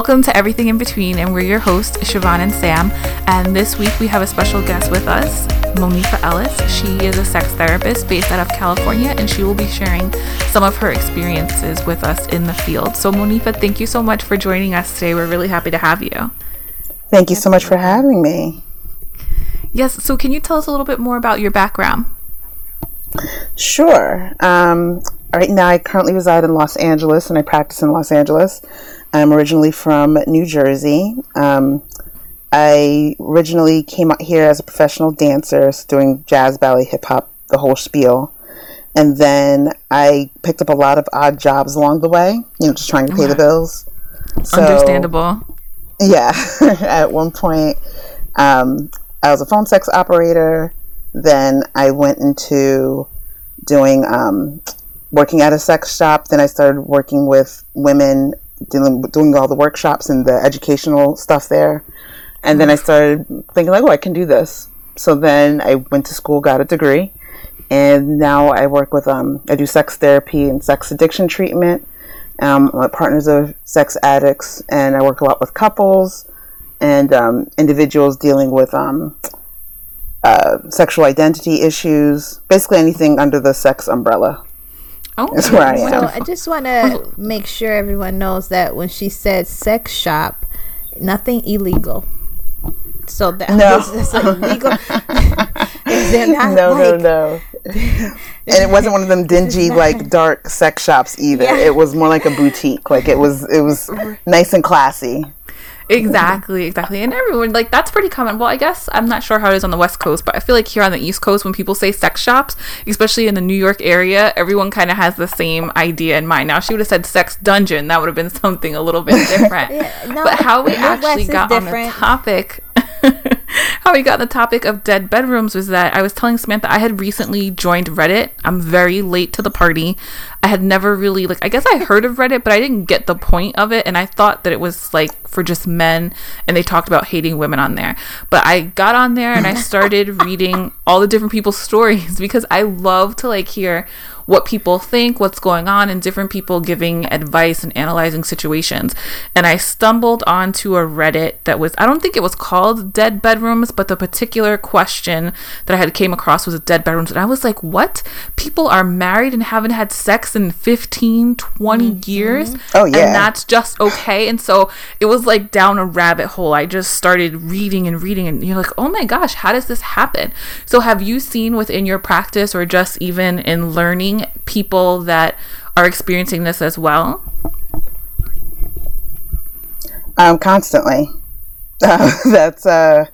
Welcome to Everything in Between, and we're your hosts, Shavon and Sam. And this week we have a special guest with us, Monifa Ellis. She is a sex therapist based out of California, and she will be sharing some of her experiences with us in the field. So, Monifa, thank you so much for joining us today. We're really happy to have you. Thank you so much for having me. Yes, so can you tell us a little bit more about your background? Sure. Um, right now, I currently reside in Los Angeles and I practice in Los Angeles. I'm originally from New Jersey. Um, I originally came out here as a professional dancer, doing jazz, ballet, hip hop, the whole spiel. And then I picked up a lot of odd jobs along the way, you know, just trying to pay the bills. So, Understandable. Yeah. At one point, um, I was a phone sex operator. Then I went into doing um, working at a sex shop. Then I started working with women dealing doing all the workshops and the educational stuff there. And then I started thinking like, oh, I can do this. So then I went to school, got a degree, and now I work with um, I do sex therapy and sex addiction treatment. Um, my partners are sex addicts, and I work a lot with couples and um, individuals dealing with um, uh, sexual identity issues, basically anything under the sex umbrella. Oh, that's where I am. So I just want to oh. make sure everyone knows that when she said sex shop, nothing illegal. So that no. is illegal. no, like, no, no. and it wasn't one of them dingy, like dark sex shops either. Yeah. It was more like a boutique. Like it was, it was nice and classy. Exactly, exactly. And everyone, like, that's pretty common. Well, I guess I'm not sure how it is on the West Coast, but I feel like here on the East Coast, when people say sex shops, especially in the New York area, everyone kind of has the same idea in mind. Now, she would have said sex dungeon, that would have been something a little bit different. yeah, no, but how we actually got on the topic how we got the topic of dead bedrooms was that I was telling Samantha I had recently joined Reddit. I'm very late to the party. I had never really like I guess I heard of Reddit, but I didn't get the point of it and I thought that it was like for just men and they talked about hating women on there. But I got on there and I started reading all the different people's stories because I love to like hear what people think, what's going on, and different people giving advice and analyzing situations. And I stumbled onto a Reddit that was, I don't think it was called Dead Bedrooms, but the particular question that I had came across was a Dead Bedrooms. And I was like, what? People are married and haven't had sex in 15, 20 mm-hmm. years? Oh, yeah. And that's just okay. And so it was like down a rabbit hole. I just started reading and reading, and you're like, oh my gosh, how does this happen? So have you seen within your practice or just even in learning people that are experiencing this as well? Um, constantly. Uh, that's uh,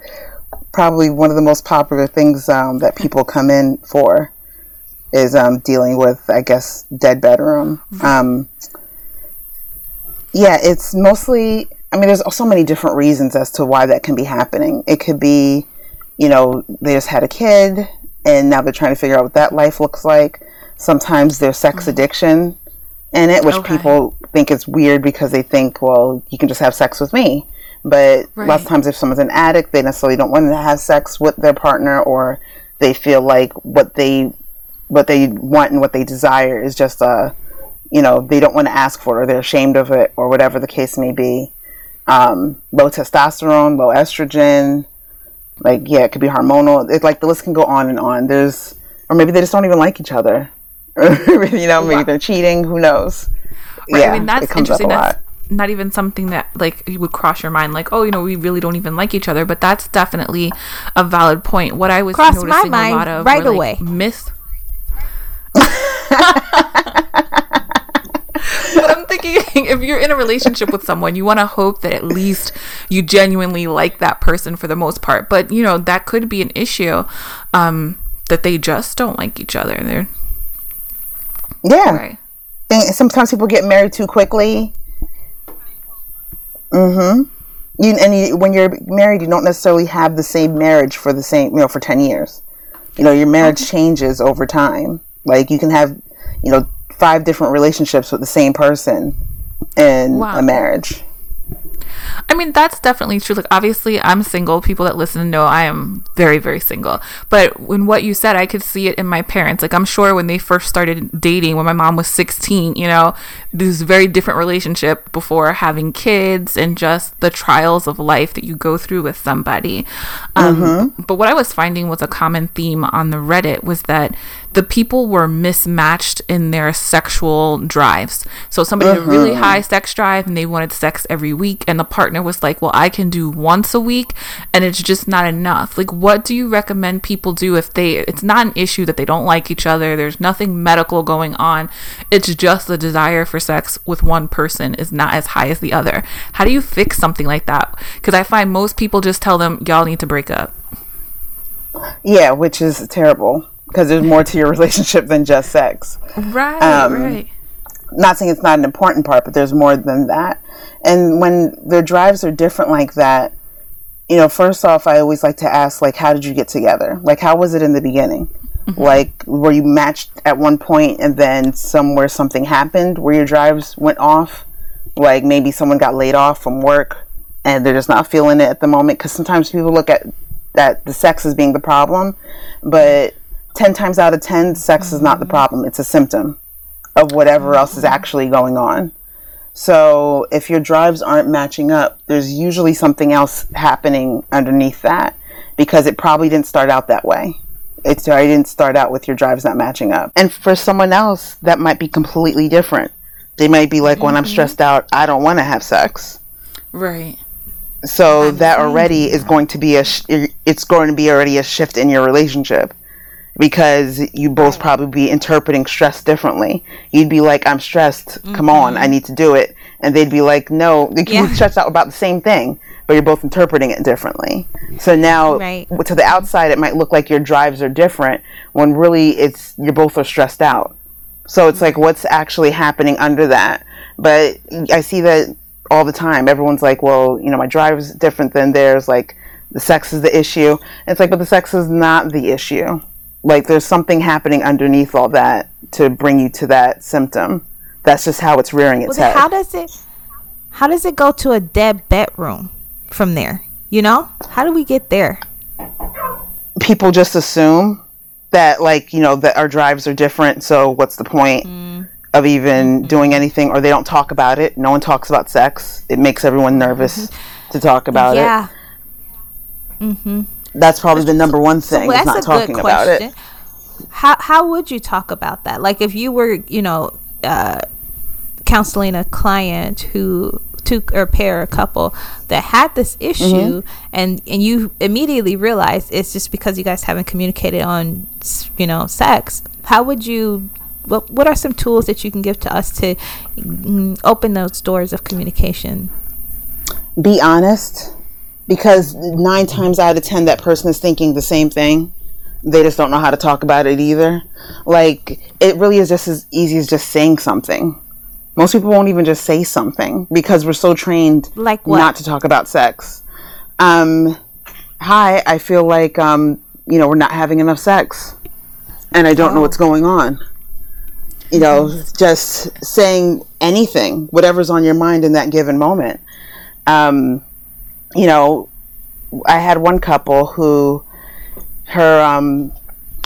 probably one of the most popular things um, that people come in for is um, dealing with, I guess, dead bedroom. Um, yeah, it's mostly. I mean, there's so many different reasons as to why that can be happening. It could be, you know, they just had a kid and now they're trying to figure out what that life looks like. Sometimes there's sex mm-hmm. addiction in it, which okay. people think is weird because they think, well, you can just have sex with me. But right. lots of times, if someone's an addict, they necessarily don't want to have sex with their partner, or they feel like what they what they want and what they desire is just a, you know, they don't want to ask for it, or they're ashamed of it, or whatever the case may be. Um, low testosterone, low estrogen, like yeah, it could be hormonal. It's like the list can go on and on. There's, or maybe they just don't even like each other. you know, maybe they're cheating. Who knows? Right. Yeah, I mean that's interesting. That's not even something that like you would cross your mind, like, oh, you know, we really don't even like each other. But that's definitely a valid point. What I was cross noticing my mind a lot of right were, away. Like, miss. but I'm thinking if you're in a relationship with someone, you want to hope that at least you genuinely like that person for the most part. But you know that could be an issue um, that they just don't like each other. They're yeah. Right. Sometimes people get married too quickly. Mm-hmm. You, and you, when you're married, you don't necessarily have the same marriage for the same, you know, for 10 years. You know, your marriage changes over time. Like you can have, you know, five different relationships with the same person in wow. a marriage. I mean, that's definitely true. Like, obviously, I'm single. People that listen know I am very, very single. But when what you said, I could see it in my parents. Like, I'm sure when they first started dating, when my mom was 16, you know, this very different relationship before having kids and just the trials of life that you go through with somebody. Um, mm-hmm. But what I was finding was a common theme on the Reddit was that the people were mismatched in their sexual drives. So somebody uh-huh. had a really uh-huh. high sex drive and they wanted sex every week and the partner was like, "Well, I can do once a week and it's just not enough." Like what do you recommend people do if they it's not an issue that they don't like each other, there's nothing medical going on. It's just the desire for sex with one person is not as high as the other. How do you fix something like that? Cuz I find most people just tell them y'all need to break up. Yeah, which is terrible because there's more to your relationship than just sex. Right, um, right. Not saying it's not an important part, but there's more than that. And when their drives are different like that, you know, first off, I always like to ask, like, how did you get together? Like, how was it in the beginning? Mm-hmm. Like, were you matched at one point and then somewhere something happened where your drives went off? Like, maybe someone got laid off from work and they're just not feeling it at the moment? Because sometimes people look at that the sex as being the problem, but 10 times out of 10, sex is not the problem. It's a symptom of whatever else is actually going on. So if your drives aren't matching up, there's usually something else happening underneath that because it probably didn't start out that way. It didn't start out with your drives not matching up. And for someone else, that might be completely different. They might be like, mm-hmm. when I'm mm-hmm. stressed out, I don't want to have sex. Right. So that already is going to be a, sh- it's going to be already a shift in your relationship because you both probably be interpreting stress differently. You'd be like, I'm stressed. Mm-hmm. Come on, I need to do it. And they'd be like, no, you yeah. stressed out about the same thing, but you're both interpreting it differently. So now, right. to the outside, it might look like your drives are different when really it's you're both are stressed out. So it's like, what's actually happening under that? But I see that all the time. Everyone's like, well, you know, my drive is different than theirs. Like, the sex is the issue. It's like, but the sex is not the issue like there's something happening underneath all that to bring you to that symptom. That's just how it's rearing its well, head. How does it? How does it go to a dead bedroom from there? You know, how do we get there? People just assume that, like, you know, that our drives are different. So what's the point mm. of even mm-hmm. doing anything? Or they don't talk about it. No one talks about sex. It makes everyone nervous mm-hmm. to talk about yeah. it. Yeah. Mm-hmm that's probably the number one thing. So that's not a talking good question. How how would you talk about that? Like if you were, you know, uh, counseling a client who took or pair a couple that had this issue mm-hmm. and and you immediately realize it's just because you guys haven't communicated on you know sex how would you what what are some tools that you can give to us to mm, open those doors of communication be honest because nine times out of ten that person is thinking the same thing. They just don't know how to talk about it either. Like it really is just as easy as just saying something. Most people won't even just say something because we're so trained like what? not to talk about sex. Um hi i feel like um you know we're not having enough sex and i don't oh. know what's going on. You know just saying anything whatever's on your mind in that given moment. Um you know, I had one couple who her um,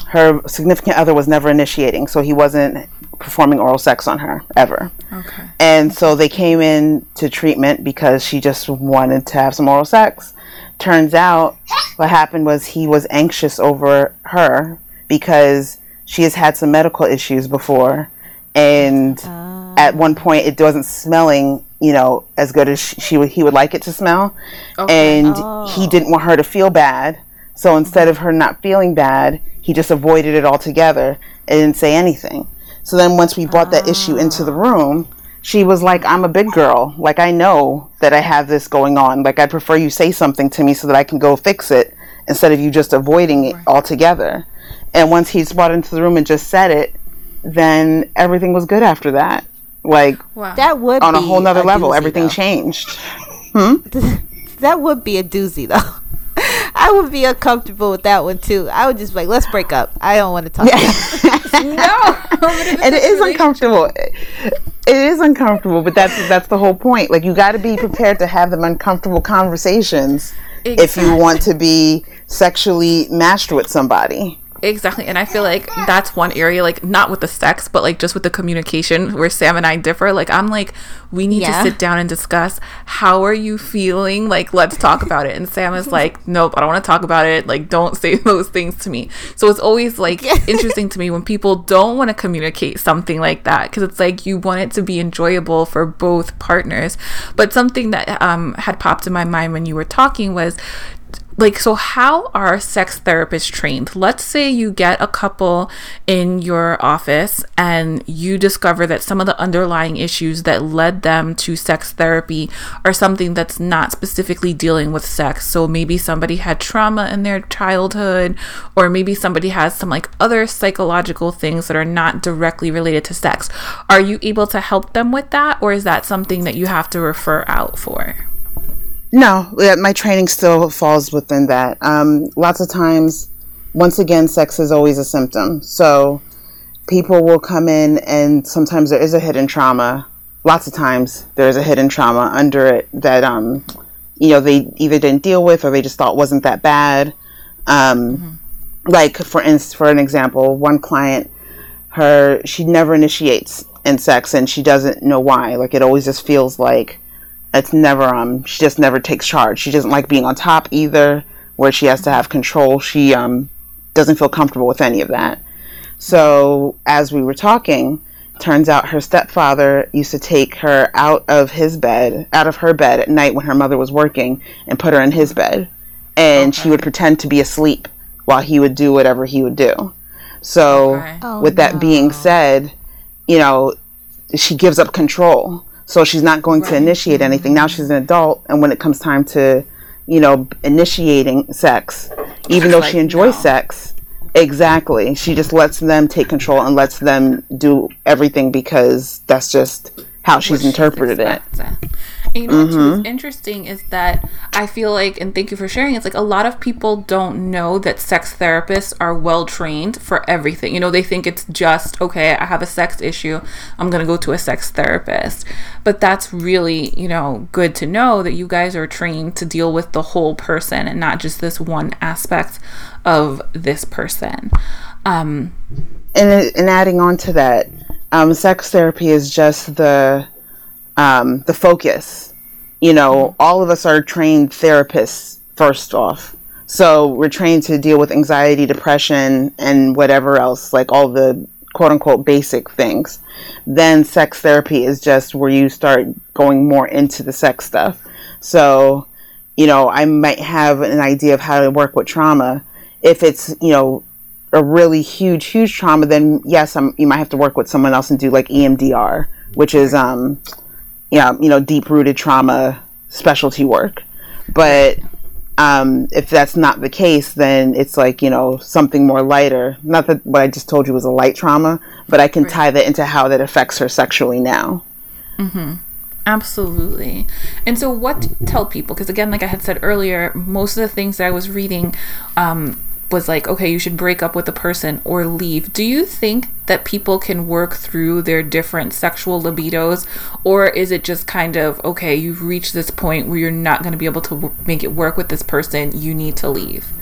her significant other was never initiating, so he wasn't performing oral sex on her ever. Okay. And so they came in to treatment because she just wanted to have some oral sex. Turns out what happened was he was anxious over her because she has had some medical issues before and uh. At one point it wasn't smelling you know, as good as she, she would, he would like it to smell. Okay. And oh. he didn't want her to feel bad. So instead of her not feeling bad, he just avoided it altogether and didn't say anything. So then once we brought that issue into the room, she was like, I'm a big girl. Like, I know that I have this going on. Like, I'd prefer you say something to me so that I can go fix it instead of you just avoiding it altogether. And once he's brought into the room and just said it, then everything was good after that. Like wow. that would on a whole nother level, doozy, everything though. changed. Hmm? that would be a doozy though. I would be uncomfortable with that one too. I would just be like, let's break up. I don't want to talk. Yeah. no, and it is uncomfortable. It is uncomfortable, but that's that's the whole point. Like you got to be prepared to have them uncomfortable conversations exactly. if you want to be sexually matched with somebody. Exactly. And I feel like that's one area, like not with the sex, but like just with the communication where Sam and I differ. Like, I'm like, we need yeah. to sit down and discuss how are you feeling? Like, let's talk about it. And Sam is like, nope, I don't want to talk about it. Like, don't say those things to me. So it's always like interesting to me when people don't want to communicate something like that because it's like you want it to be enjoyable for both partners. But something that um, had popped in my mind when you were talking was like so how are sex therapists trained? Let's say you get a couple in your office and you discover that some of the underlying issues that led them to sex therapy are something that's not specifically dealing with sex. So maybe somebody had trauma in their childhood or maybe somebody has some like other psychological things that are not directly related to sex. Are you able to help them with that or is that something that you have to refer out for no, my training still falls within that. Um, lots of times, once again, sex is always a symptom. So people will come in, and sometimes there is a hidden trauma. Lots of times, there is a hidden trauma under it that um, you know they either didn't deal with or they just thought wasn't that bad. Um, mm-hmm. Like for instance, for an example, one client, her she never initiates in sex, and she doesn't know why. Like it always just feels like it's never um she just never takes charge. She doesn't like being on top either, where she has to have control. She um doesn't feel comfortable with any of that. So as we were talking, turns out her stepfather used to take her out of his bed, out of her bed at night when her mother was working, and put her in his bed, and okay. she would pretend to be asleep while he would do whatever he would do. So, okay. oh, with that no. being said, you know, she gives up control. So she's not going right. to initiate anything. Now she's an adult, and when it comes time to, you know, initiating sex, even though like, she enjoys no. sex, exactly, she just lets them take control and lets them do everything because that's just how she's interpreted it. And you know mm-hmm. what's interesting is that I feel like, and thank you for sharing, it's like a lot of people don't know that sex therapists are well trained for everything. You know, they think it's just, okay, I have a sex issue, I'm going to go to a sex therapist. But that's really, you know, good to know that you guys are trained to deal with the whole person and not just this one aspect of this person. Um, and, and adding on to that, um, sex therapy is just the um, the focus. You know, all of us are trained therapists first off. So we're trained to deal with anxiety, depression, and whatever else, like all the quote unquote basic things. Then sex therapy is just where you start going more into the sex stuff. So, you know, I might have an idea of how to work with trauma. If it's, you know, a really huge, huge trauma, then yes, I'm, you might have to work with someone else and do like EMDR, which is, um, yeah, you know, deep rooted trauma specialty work. But um, if that's not the case, then it's like, you know, something more lighter. Not that what I just told you was a light trauma, but I can right. tie that into how that affects her sexually now. Mm-hmm. Absolutely. And so, what to tell people? Because, again, like I had said earlier, most of the things that I was reading um, was like, okay, you should break up with the person or leave. Do you think that people can work through their different sexual libidos? Or is it just kind of, okay, you've reached this point where you're not going to be able to make it work with this person, you need to leave?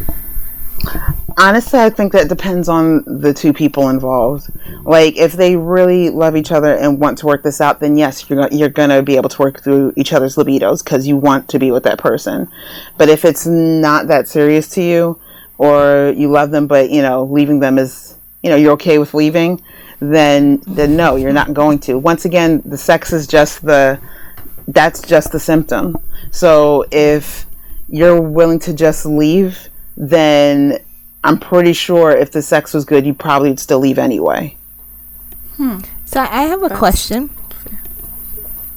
Honestly, I think that depends on the two people involved. Like, if they really love each other and want to work this out, then yes, you're you're gonna be able to work through each other's libidos because you want to be with that person. But if it's not that serious to you, or you love them, but you know, leaving them is, you know, you're okay with leaving, then then no, you're not going to. Once again, the sex is just the that's just the symptom. So if you're willing to just leave, then I'm pretty sure if the sex was good, you probably would still leave anyway. Hmm. So I have a that's question.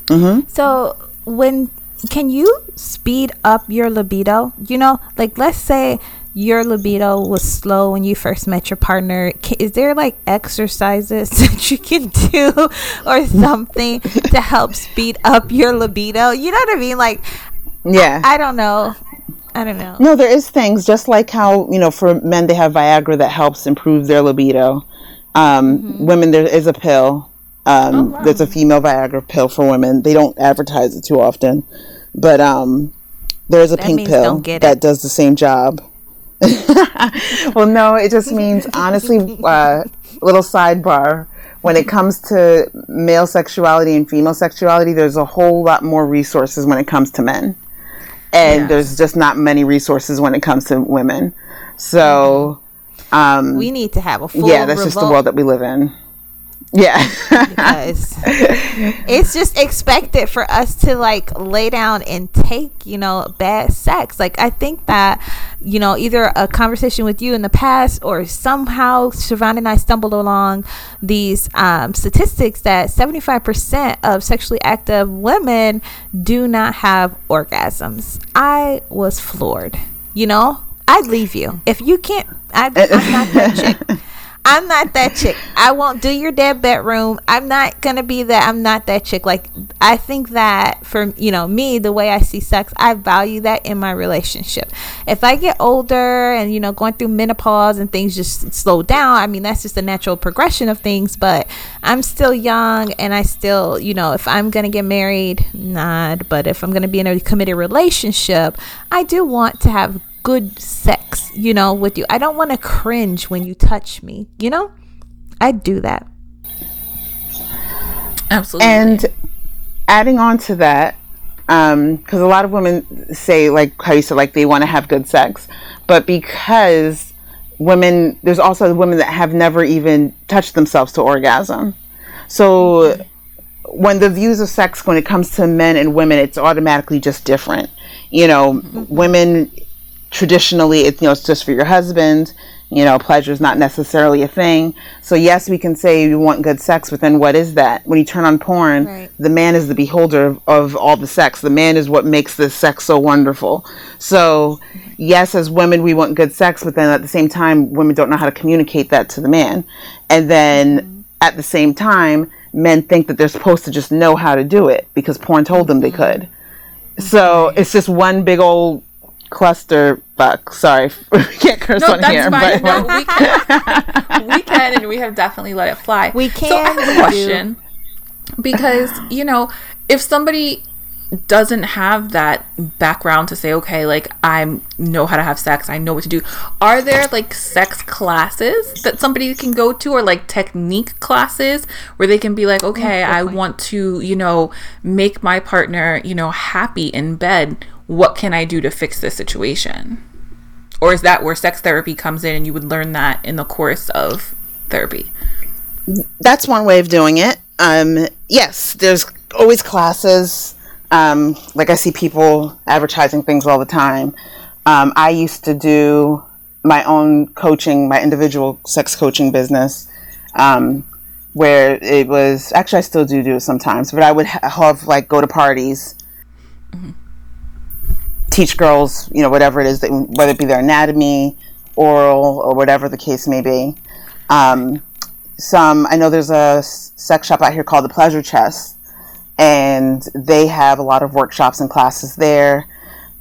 Mm-hmm. So when can you speed up your libido? You know, like let's say your libido was slow when you first met your partner is there like exercises that you can do or something to help speed up your libido you know what i mean like yeah i, I don't know I don't know. No, there is things just like how you know for men they have Viagra that helps improve their libido. Um, Mm-hmm. Women there is a pill. Um, Oh, wow. There's a female Viagra pill for women. They don't advertise it too often, but um, there's a pink pill that it. does the same job. well, no, it just means honestly. Uh, little sidebar. When it comes to male sexuality and female sexuality, there's a whole lot more resources when it comes to men and Yes. there's just not many resources when it comes to women. So, um, We need to have a full yeah, that's just the world that we live in. Yeah, because it's just expected for us to like lay down and take you know bad sex. Like i think that you know either a conversation with you in the past or somehow Shavon and i stumbled along these um, statistics that 75% of sexually active women do not have orgasms. I was floored. You know? I'd leave you. If you can't I, i'm not that chick I'm not that chick. I won't do your dead bedroom. I'm not gonna be that. I'm not that chick. Like I think that for you know me, the way I see sex, I value that in my relationship. If I get older and you know going through menopause and things just slow down, I mean that's just the natural progression of things. But I'm still young, and I still you know if I'm gonna get married, not. But if I'm gonna be in a committed relationship, I do want to have good sex, you know, with you. I don't want to cringe when you touch me, you know? I do that. Absolutely. and adding on to that, um, because a lot of women say, like how you said, like they want to have good sex, but because women, there's also women that have never even touched themselves to orgasm. So mm-hmm. when the views of sex when it comes to men and women it's automatically just different you know mm-hmm. women traditionally it's you know it's just for your husband you know pleasure is not necessarily a thing. So yes we can say you want good sex but then what is that? When you turn on porn Right. the man is the beholder of, of all the sex. The man is what makes this sex so wonderful. So yes as women we want good sex but then at the same time women don't know how to communicate that to the man. And then mm-hmm. at the same time men think that they're supposed to just know how to do it because porn told them they mm-hmm. could. So it's just one big old cluster fuck sorry we can't curse no, on that's here fine. but No, we can. we can, and we have definitely let it fly. We So I can, have a we do. question because you know, if somebody doesn't have that background to say, okay, like I know how to have sex, I know what to do. Are there like sex classes that somebody can go to, or like technique classes where they can be like, okay, oh, I want to, you know, make my partner, you know, happy in bed. What can I do to fix this situation? Or is that where sex therapy comes in and you would learn that in the course of therapy? that's one way of doing it. Um, yes, there's always classes. Um, like I see people advertising things all the time. Um, I used to do my own coaching, my individual sex coaching business, um, where it was actually I still do do it sometimes, but I would ha- have like go to parties, teach girls, you know, whatever it is that whether it be their anatomy, oral, or whatever the case may be. Um, some I know there's a sex shop out here called the Pleasure Chest, and they have a lot of workshops and classes there.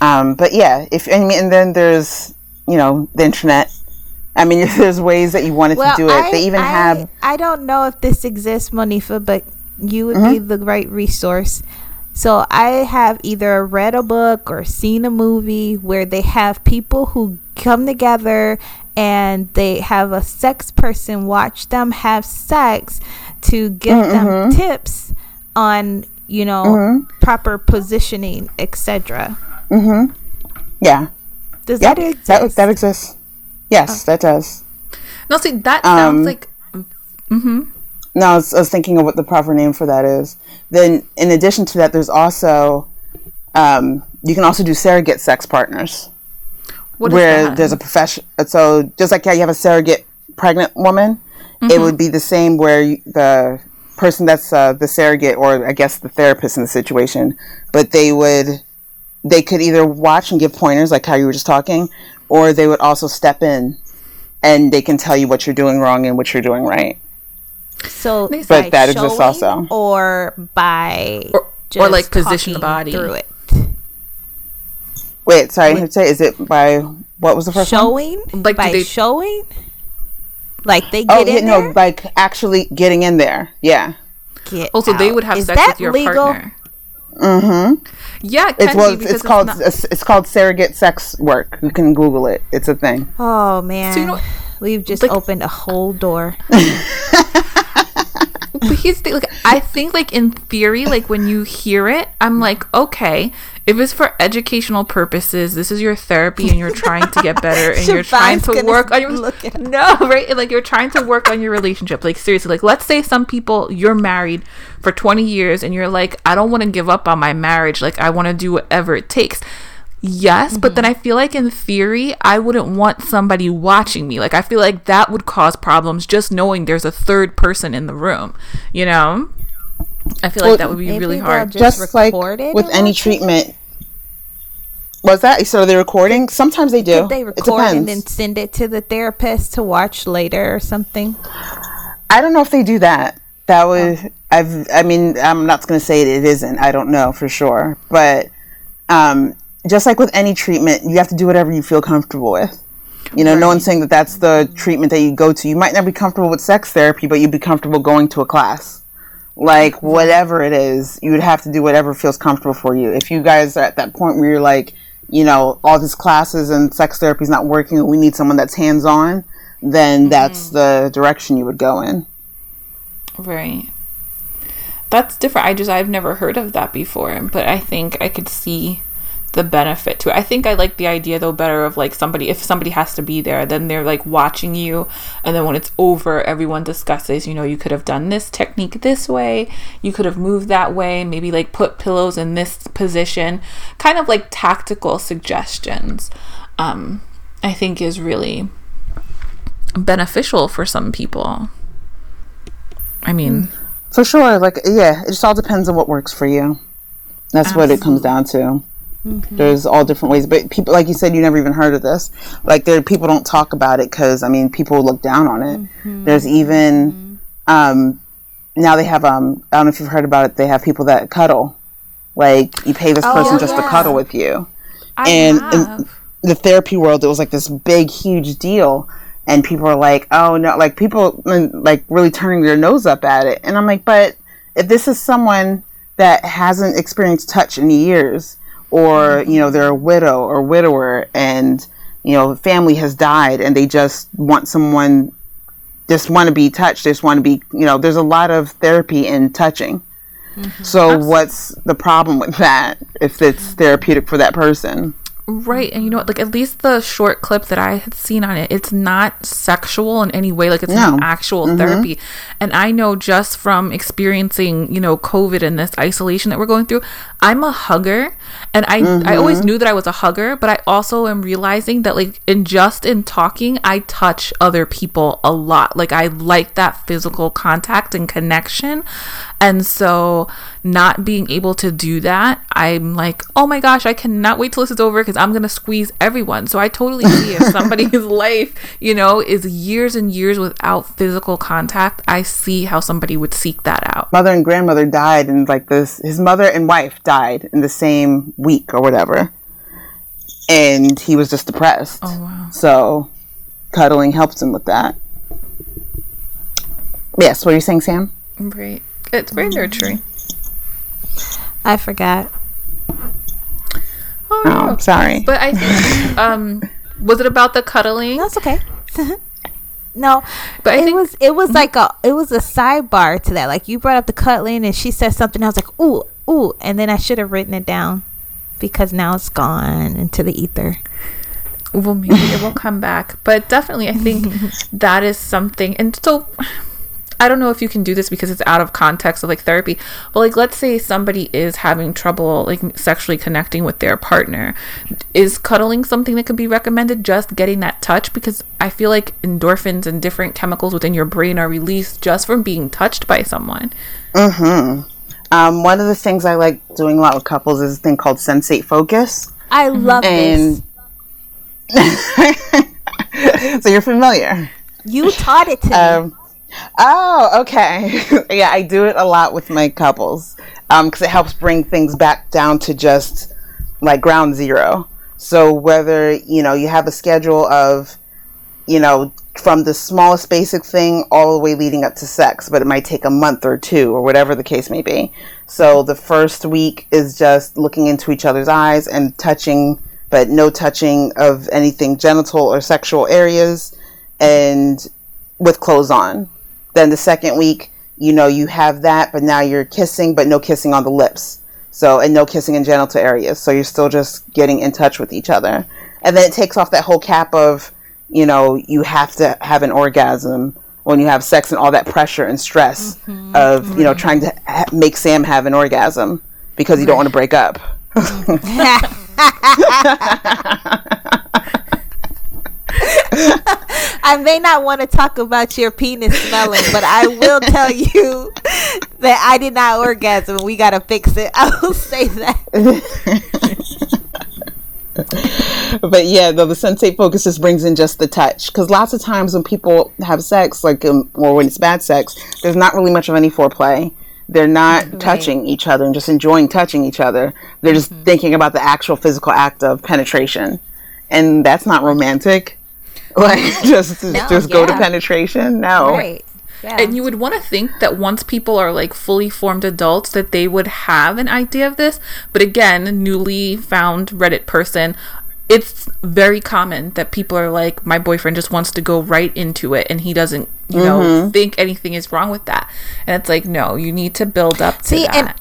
Um, but yeah, if I mean, and then there's you know the internet. I mean, if there's ways that you wanted to do it, they even I, have. I don't know if this exists, Monifa, but you would be Mm-hmm. the right resource. So I have either read a book or seen a movie where they have people who come together and they have a sex person watch them have sex to give Mm-hmm. them tips on you know proper positioning etc Mhm. Yeah, does yeah, that exist that that exists. Yes, that does. No, see, that sounds Um, like No, I was, I was thinking of what the proper name for that is. Then, in addition to that, there's also um, you can also do surrogate sex partners. what where that? there's a profession. So just like how you have a surrogate pregnant woman, Mm-hmm. it would be the same where you, the person that's uh, the surrogate, or I guess the therapist in the situation, but they would they could either watch and give pointers like how you were just talking, or they would also step in and they can tell you what you're doing wrong and what you're doing right. So, But by that exists showing also. or by Or- or, like, position the body. through it. Wait, sorry, I say, is it by what was the first one? Showing? Like, by do they- showing? Like they Oh, get yeah, in no, there? like actually getting in there. Yeah. Get Also, they would have Is sex that with your legal? partner. Mm-hmm. Yeah, it It's well, be it's, because it's called not- it's, it's called surrogate sex work. You can Google it. It's a thing. Oh man. you know- We've just like- opened a whole door. But here's the like I think like in theory, like when you hear it, I'm like, okay, if it's for educational purposes, this is your therapy and you're trying to get better and you're trying to work on your look it up. No, right? And, like you're trying to work on your relationship. Like seriously, like let's say some people you're married for 20 years and you're like, I don't want to give up on my marriage. Like I want to do whatever it takes. Yes, but then I feel like in theory, I wouldn't want somebody watching me. Like I feel like that would cause problems just knowing there's a third person in the room, you know? I feel like that would be really hard. just Just like with any treatment. Was that so? They're recording. Sometimes they do. Could they it record and then send it to the therapist to watch later or something? I don't know if they do that. That was I've. I mean, I'm not going to say it, it isn't. I don't know for sure, but um, just like with any treatment, you have to do whatever you feel comfortable with. You know, no one's saying that that's the treatment that you go to. You might not be comfortable with sex therapy, but you'd be comfortable going to a class. Like whatever it is, you would have to do whatever feels comfortable for you. If you guys are at that point where you're like, you know, all these classes and sex therapy is not working, and we need someone that's hands on, then mm-hmm. that's the direction you would go in. Right. That's different. I just I've never heard of that before, but I think I could see the benefit to it. I think I like the idea though better of like somebody if somebody has to be there, then they're like watching you and then when it's over everyone discusses, you know, you could have done this technique this way, you could have moved that way, maybe like put pillows in this position, kind of like tactical suggestions. Um I think is really beneficial for some people. I mean, For sure. Like, yeah, it just all depends on what works for you. That's what it comes down to. There's all different ways, but people, like you said, you never even heard of this. Like, there, people don't talk about it because, I mean, people look down on it. There's even, um, now they have, um, I don't know if you've heard about it, they have people that cuddle. Like, you pay this person just to cuddle with you. I and the therapy world, it was like this big, huge deal. And people are like, oh no, like people mm, like really turning their nose up at it. And I'm like, but if this is someone that hasn't experienced touch in years, or, you know, they're a widow or widower and, you know, family has died and they just want someone, just want to be touched, just want to be, you know, there's a lot of therapy in touching. Mm-hmm. So what's the problem with that if it's therapeutic for that person? Right, and you know what? Like at least the short clip that I had seen on it, it's not sexual in any way. Like it's No. not actual mm-hmm. therapy. And I know just from experiencing, you know, COVID and this isolation that we're going through, I'm a hugger, and I I always mm-hmm. knew that I was a hugger, but I also am realizing that like in just in talking, I touch other people a lot. Like I like that physical contact and connection, and so not being able to do that, I'm like, oh my gosh, I cannot wait till this is over because I'm gonna squeeze everyone. So I totally see if somebody's life, you know, is years and years without physical contact, I see how somebody would seek that out. mother and grandmother died and like this his mother and wife died in the same week or whatever and he was just depressed Oh wow. so cuddling helps him with that yes what are you saying sam Right. It's very nurturing. I forgot. Oh, oh no. sorry But I think um was it about the cuddling? That's okay. no, But I it think- was it was like a it was a sidebar to that. Like you brought up the cuddling, and she said something. I was like, ooh, ooh, and then I should have written it down because now it's gone into the ether. well maybe it will come back but definitely i think that is something and so i don't know if you can do this because it's out of context of like therapy but like let's say somebody is having trouble like sexually connecting with their partner. Is cuddling something that could be recommended? Just getting that touch? Because i feel like endorphins and different chemicals within your brain are released just from being touched by someone. Um, one of the things i like doing a lot with couples is a thing called sensate focus. I love and this. so you're familiar. You taught it to me. Um, oh, okay. yeah, I do it a lot with my couples because it helps bring things back down to just like ground zero. So whether, you know, you have a schedule of, you know, from the smallest basic thing all the way leading up to sex, but it might take a month or two or whatever the case may be. So the first week is just looking into each other's eyes and touching, but no touching of anything genital or sexual areas and with clothes on. Then the second week, you know, you have that, but now you're kissing, but no kissing on the lips. So, and no kissing in genital areas. So you're still just getting in touch with each other. And then it takes off that whole cap of, you know, you have to have an orgasm when you have sex and all that pressure and stress mm-hmm. of, you know, trying to ha- make Sam have an orgasm because you don't want to break up. I may not want to talk about your penis smelling, but I will tell you that I did not orgasm. We got to fix it. I will say that. but yeah, though the sensate focus just brings in just the touch. Because lots of times when people have sex, like um, or when it's bad sex, there's not really much of any foreplay. They're not right. touching each other and just enjoying touching each other. They're just mm-hmm. thinking about the actual physical act of penetration, and that's not romantic. Like just no, just yeah. go to penetration? No. Right. Yeah. And you would want to think that once people are like fully formed adults that they would have an idea of this. But again, newly found Reddit person, it's very common that people are like, my boyfriend just wants to go right into it and he doesn't, you mm-hmm. know, think anything is wrong with that. And it's like, no, you need to build up to See, that. And-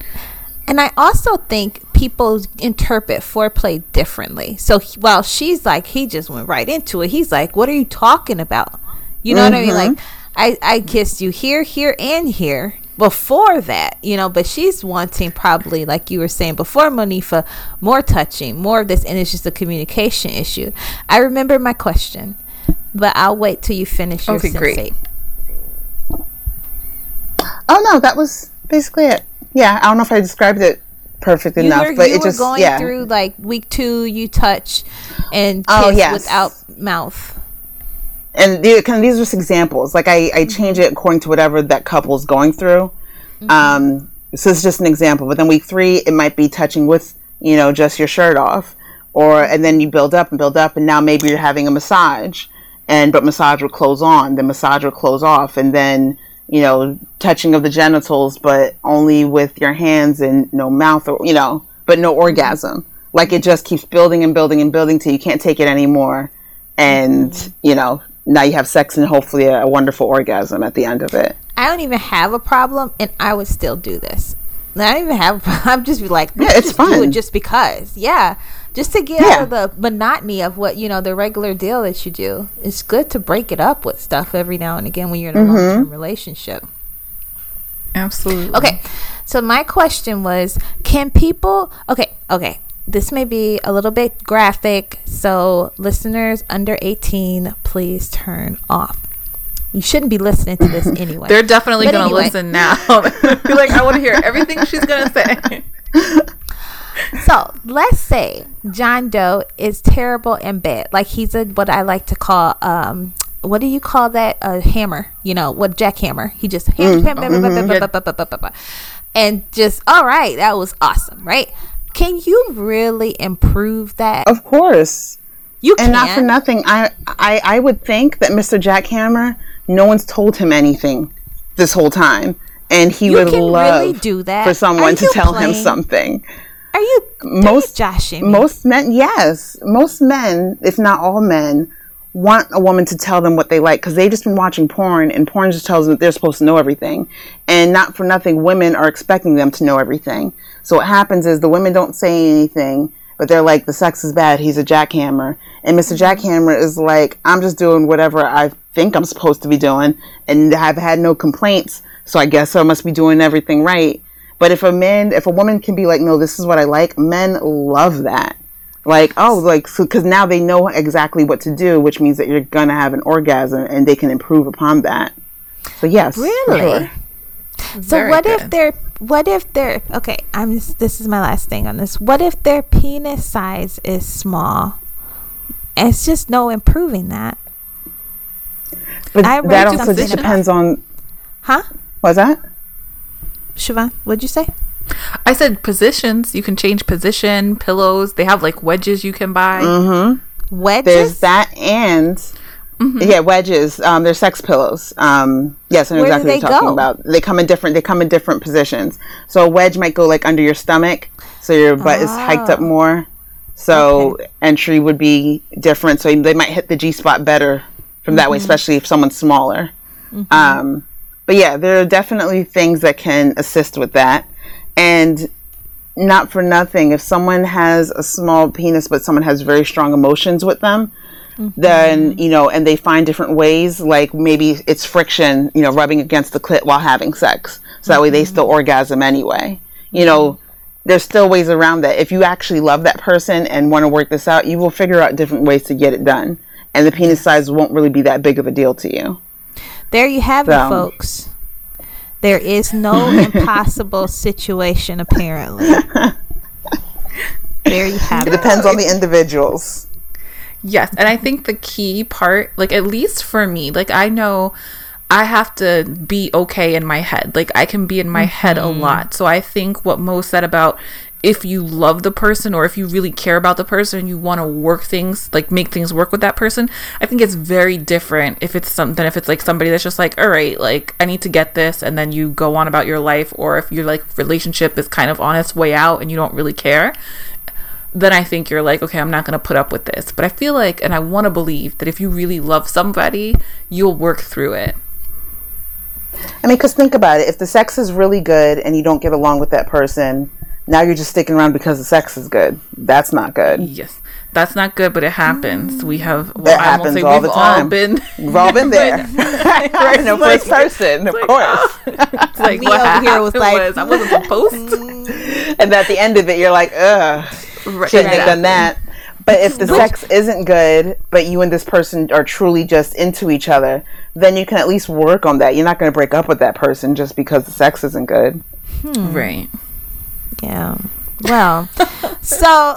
and I also think people interpret foreplay differently. So while she's like, he just went right into it. He's like, what are you talking about? You know mm-hmm. what I mean? Like, mm-hmm. I, I kissed you here, here, and here before that, you know, but she's wanting probably, like you were saying before, Monifa, more touching, more of this, and it's just a communication issue. I remember my question, but I'll wait till you finish your okay, sensate. Great. Oh no, that was basically it yeah, I don't know if I described it perfect you enough, were, but it just going yeah. through like week two, you touch and oh, kiss oh, yes. without mouth. And the, kind of these are just examples. Like I, I change it according to whatever that couple is going through. Mm-hmm. Um, so it's just an example. But then week three, it might be touching with you know just your shirt off, or and then you build up and build up, and now maybe you're having a massage, and but massage will close on, then massage will close off, and then you know, touching of the genitals, but only with your hands and no mouth or, you know, but no orgasm. Like it just keeps building and building and building till you can't take it anymore. And, mm-hmm. you know, now you have sex and hopefully a, a wonderful orgasm at the end of it. I don't even have a problem and I would still do this. I don't even have a problem. I'm just like, yeah, it's fun. It just because. Yeah just to get yeah. out of the monotony of what you know the regular deal that you do it's good to break it up with stuff every now and again when you're in a mm-hmm. long-term relationship absolutely okay so my question was can people okay okay this may be a little bit graphic so listeners under 18 please turn off you shouldn't be listening to this anyway. They're definitely going to anyway. listen now. Be like, I want to hear everything she's going to say so let's say John Doe is terrible in bed. Like he's a what I like to call um what do you call that? A hammer. You know, what jackhammer. He just hammers, and just all right, that was awesome, right? Can you really improve that? Of course. You can. And not for nothing, I, I I would think that Mr. Jackhammer, no one's told him anything this whole time. And he you would love really do that. for someone to tell playing? him something. Are you most joshing? Most men, yes, most men, if not all men, want a woman to tell them what they like because they've just been watching porn, and porn just tells them that they're supposed to know everything. And not for nothing, women are expecting them to know everything. So what happens is the women don't say anything, but they're like, "The sex is bad. He's a jackhammer," and Mr. Mm-hmm. Jackhammer is like, "I'm just doing whatever I think I'm supposed to be doing, and I've had no complaints." So I guess I must be doing everything right. But if a man, if a woman can be like, no, this is what I like, men love that. Like, oh, like, so, cause now they know exactly what to do, which means that you're gonna have an orgasm and they can improve upon that. So, yes. Really? Sure. So, Very what good. if they're, what if they're, okay, I'm this is my last thing on this. What if their penis size is small? It's just no improving that. But I that also just depends on. Huh? Was that? Shavon, what'd you say? I said positions. You can change position, pillows. They have like wedges you can buy. Mm-hmm. Wedges. There's that and Mm-hmm. yeah, wedges. Um, they're sex pillows. Um, yes, I know Where exactly what you're talking go? about. They come in different. They come in different positions. So a wedge might go like under your stomach, so your butt is hiked up more. So entry would be different. So they might hit the G spot better from that way, mm-hmm. especially if someone's smaller. Mm-hmm. Um, but yeah, there are definitely things that can assist with that, and not for nothing. If someone has a small penis, but someone has very strong emotions with them, mm-hmm. then you know, and they find different ways, like maybe it's friction, you know, rubbing against the clit while having sex, so that way they still orgasm anyway. You know, there's still ways around that. If you actually love that person and want to work this out, you will figure out different ways to get it done, and the penis size won't really be that big of a deal to you. There you have it, folks. There is no impossible situation, apparently. There you have It it. depends on the individuals. Yes, and I think the key part, like at least for me, like I know I have to be okay in my head. Like I can be in my head a mm-hmm. lot. So I think what Mo said about if you love the person or if you really care about the person and you want to work things like make things work with that person i think it's very different if it's something if it's like somebody that's just like all right like i need to get this and then you go on about your life or if your like relationship is kind of on its way out and you don't really care then I think you're like, okay, I'm not going to put up with this. But I feel like, and I want to believe that if you really love somebody, you'll work through it. I mean, because think about it. If the sex is really good and you don't get along with that person, now you're just sticking around because the sex is good. That's not good. Yes, that's not good, but it happens. We mm. have, well, That I won't happens say all we've the all been. We've all been there. right? No first person, of course. It's like Me what over here was like, was I wasn't supposed. and at the end of it, you're like, ugh, Right, shouldn't have done that. But if the sex isn't good, but you and this person are truly just into each other, then you can at least work on that. You're not going to break up with that person just because the sex isn't good. Hmm. Right. Yeah. Well, so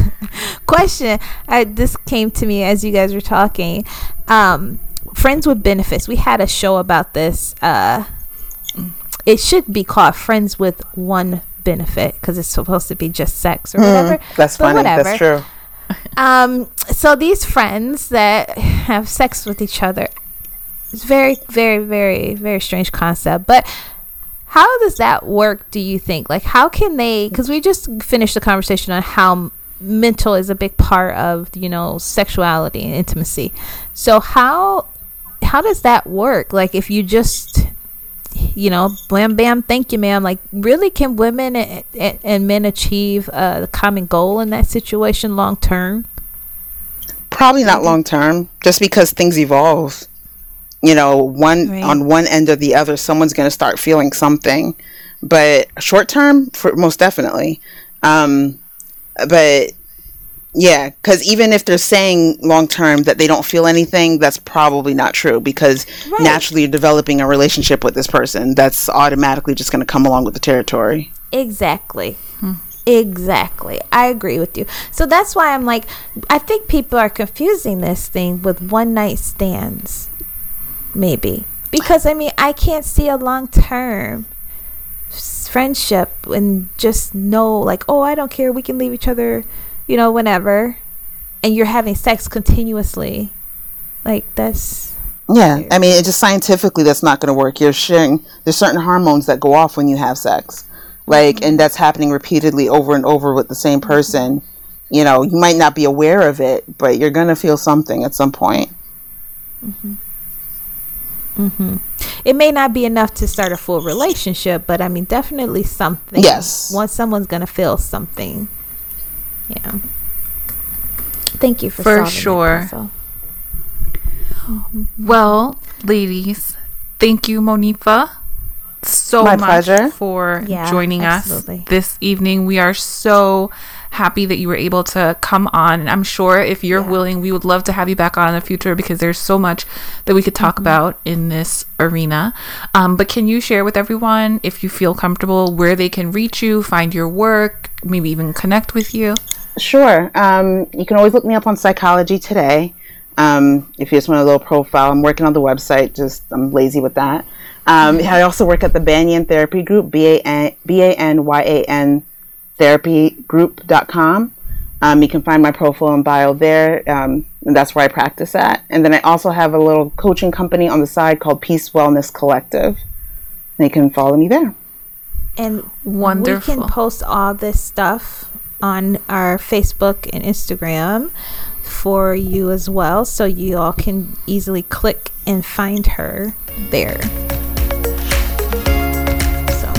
question. I, this came to me as you guys were talking. Um, Friends with benefits. We had a show about this. Uh, it should be called Friends with One Benefit because it's supposed to be just sex or whatever. That's But funny. whatever. That's true. Um, so these friends that have sex with each other, it's very, very, very, very strange concept. But how does that work? Do you think? Like, how can they? Because we just finished the conversation on how mental is a big part of you know sexuality and intimacy. So how how does that work? Like, if you just you know, blam bam, thank you, ma'am. Like, really, can women and, and, and men achieve uh, the common goal in that situation long term? Probably not long term, just because things evolve. You know, one Right. on one end or the other, someone's going to start feeling something. But short term, for most definitely. Um, but yeah, because even if they're saying long term that they don't feel anything, that's probably not true. Because Right. naturally, you're developing a relationship with this person. That's automatically just going to come along with the territory. Exactly. Exactly. I agree with you. So that's why I'm like, I think people are confusing this thing with one night stands. Maybe. Because, I mean, I can't see a long term friendship and just know, like, oh, I don't care. We can leave each other, you know, whenever. And you're having sex continuously. Like, that's. Yeah, I mean, it just scientifically that's not going to work. You're sharing. There's certain hormones that go off when you have sex, like, mm-hmm. and that's happening repeatedly over and over with the same mm-hmm. person. You know, you might not be aware of it, but you're going to feel something at some point. Mm-hmm. Mm-hmm. It may not be enough to start a full relationship, but I mean, definitely something. Yes. Once someone's gonna feel something. Yeah. Thank you for For solving that sure. Well, ladies, thank you, Monifa, so My much pleasure. for Yeah, joining absolutely. us this evening. We are so happy that you were able to come on. And I'm sure if you're Yeah. willing, we would love to have you back on in the future because there's so much that we could talk Mm-hmm. about in this arena. Um, but can you share with everyone, if you feel comfortable, where they can reach you, find your work, maybe even connect with you? Sure. Um, you can always look me up on Psychology Today. Um, if you just want a little profile, I'm working on the website. Just I'm lazy with that. Um, I also work at the Banyan Therapy Group, B A N B A N Y A N therapygroup.com. Um, you can find my profile and bio there, um, and that's where I practice at. And then I also have a little coaching company on the side called Peace Wellness Collective. And you can follow me there. And Wonderful. we can post all this stuff on our Facebook and Instagram for you as well, so you all can easily click and find her there.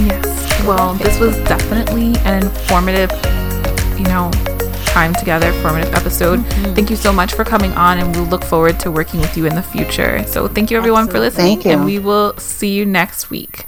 Yes. Well, this was definitely an informative, you know, time together, formative episode. Mm-hmm. Thank you so much for coming on, and we'll look forward to working with you in the future. So, thank you everyone for listening, Thank you. and we will see you next week.